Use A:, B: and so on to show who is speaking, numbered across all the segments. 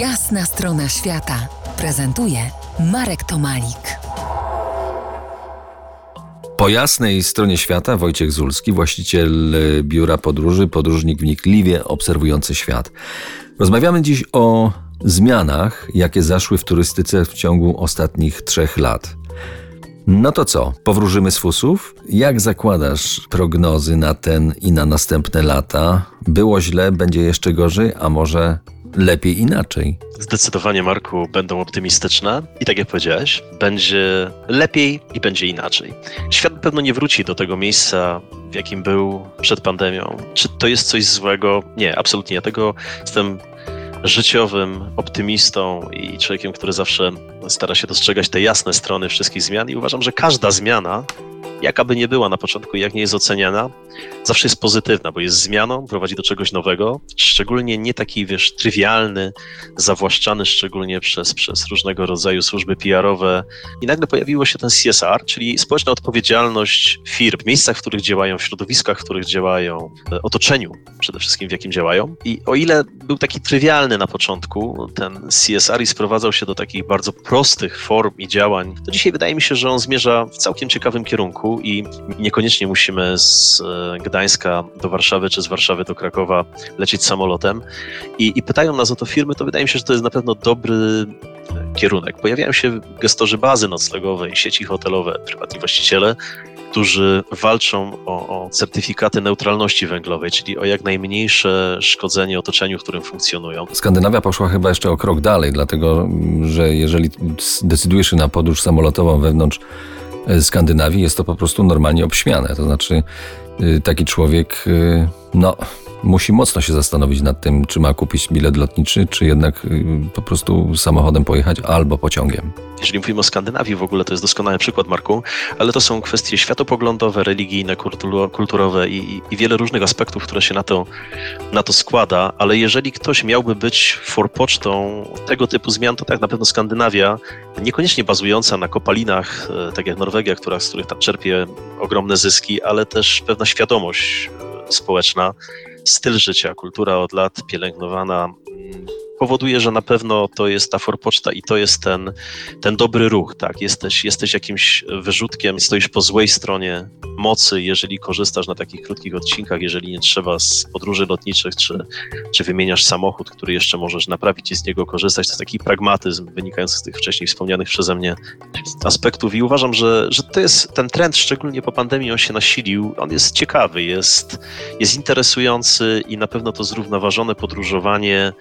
A: Jasna strona świata prezentuje Marek Tomalik.
B: Po jasnej stronie świata Wojciech Zulski, właściciel e, biura podróży, podróżnik wnikliwie obserwujący świat. Rozmawiamy dziś o zmianach, jakie zaszły w turystyce w ciągu ostatnich trzech lat. No to co, powróżymy z fusów? Jak zakładasz prognozy na ten i na następne lata? Było źle, będzie jeszcze gorzej, a może lepiej inaczej?
C: Zdecydowanie, Marku, będą optymistyczne i tak jak powiedziałeś, będzie lepiej i będzie inaczej. Świat pewno nie wróci do tego miejsca, w jakim był przed pandemią. Czy to jest coś złego? Nie, absolutnie. Ja tego jestem życiowym optymistą i człowiekiem, który zawsze stara się dostrzegać te jasne strony wszystkich zmian i uważam, że każda zmiana jaka by nie była na początku, jak nie jest oceniana, zawsze jest pozytywna, bo jest zmianą, prowadzi do czegoś nowego, szczególnie nie taki, wiesz, trywialny, zawłaszczany szczególnie przez, przez różnego rodzaju służby PR-owe. I nagle pojawiło się ten CSR, czyli społeczna odpowiedzialność firm, w miejscach, w których działają, w środowiskach, w których działają, w otoczeniu przede wszystkim, w jakim działają. I o ile był taki trywialny na początku, ten CSR i sprowadzał się do takich bardzo prostych form i działań, to dzisiaj wydaje mi się, że on zmierza w całkiem ciekawym kierunku i niekoniecznie musimy z Gdańska do Warszawy czy z Warszawy do Krakowa lecieć samolotem. I, i pytają nas o to firmy, to wydaje mi się, że to jest na pewno dobry kierunek. Pojawiają się gestorzy bazy noclegowej, sieci hotelowe, prywatni właściciele, którzy walczą o, o, certyfikaty neutralności węglowej, czyli o jak najmniejsze szkodzenie otoczeniu, w którym funkcjonują.
B: Skandynawia poszła chyba jeszcze o krok dalej, dlatego że jeżeli decydujesz się na podróż samolotową wewnątrz Skandynawii jest to po prostu normalnie obśmiane. To znaczy, y, taki człowiek, y, no, musi mocno się zastanowić nad tym, czy ma kupić bilet lotniczy, czy jednak y, po prostu samochodem pojechać albo pociągiem.
C: Jeżeli mówimy o Skandynawii w ogóle, to jest doskonały przykład, Marku, ale to są kwestie światopoglądowe, religijne, kulturowe i, i wiele różnych aspektów, które się na to, na to składa, ale jeżeli ktoś miałby być forpocztą tego typu zmian, to tak na pewno Skandynawia, niekoniecznie bazująca na kopalinach, e, tak jak Norwegia, która, z których tam czerpie ogromne zyski, ale też pewna świadomość e, społeczna, styl życia, kultura od lat pielęgnowana mm, powoduje, że na pewno to jest ta forpoczta i to jest ten, ten dobry ruch, tak? Jesteś, jesteś jakimś wyrzutkiem, stoisz po złej stronie mocy, jeżeli korzystasz na takich krótkich odcinkach, jeżeli nie trzeba z podróży lotniczych, czy, czy wymieniasz samochód, który jeszcze możesz naprawić i z niego korzystać. To jest taki pragmatyzm wynikający z tych wcześniej wspomnianych przeze mnie aspektów i uważam, że, że to jest ten trend, szczególnie po pandemii, on się nasilił. On jest ciekawy, jest, jest interesujący i na pewno to zrównoważone podróżowanie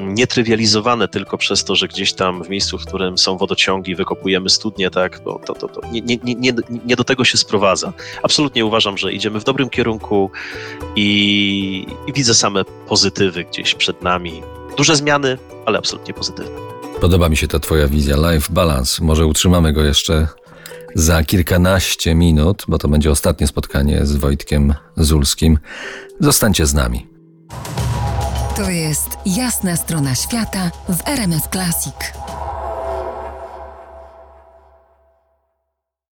C: nietrywializowane tylko przez to, że gdzieś tam w miejscu, w którym są wodociągi, wykopujemy studnie, tak, bo to, to, to nie, nie, nie, nie do tego się sprowadza. Absolutnie uważam, że idziemy w dobrym kierunku i, i widzę same pozytywy gdzieś przed nami. Duże zmiany, ale absolutnie pozytywne.
B: Podoba mi się ta Twoja wizja Life Balance. Może utrzymamy go jeszcze za kilkanaście minut, bo to będzie ostatnie spotkanie z Wojtkiem Zulskim. Zostańcie z nami.
A: To jest jasna strona świata w RMS Classic.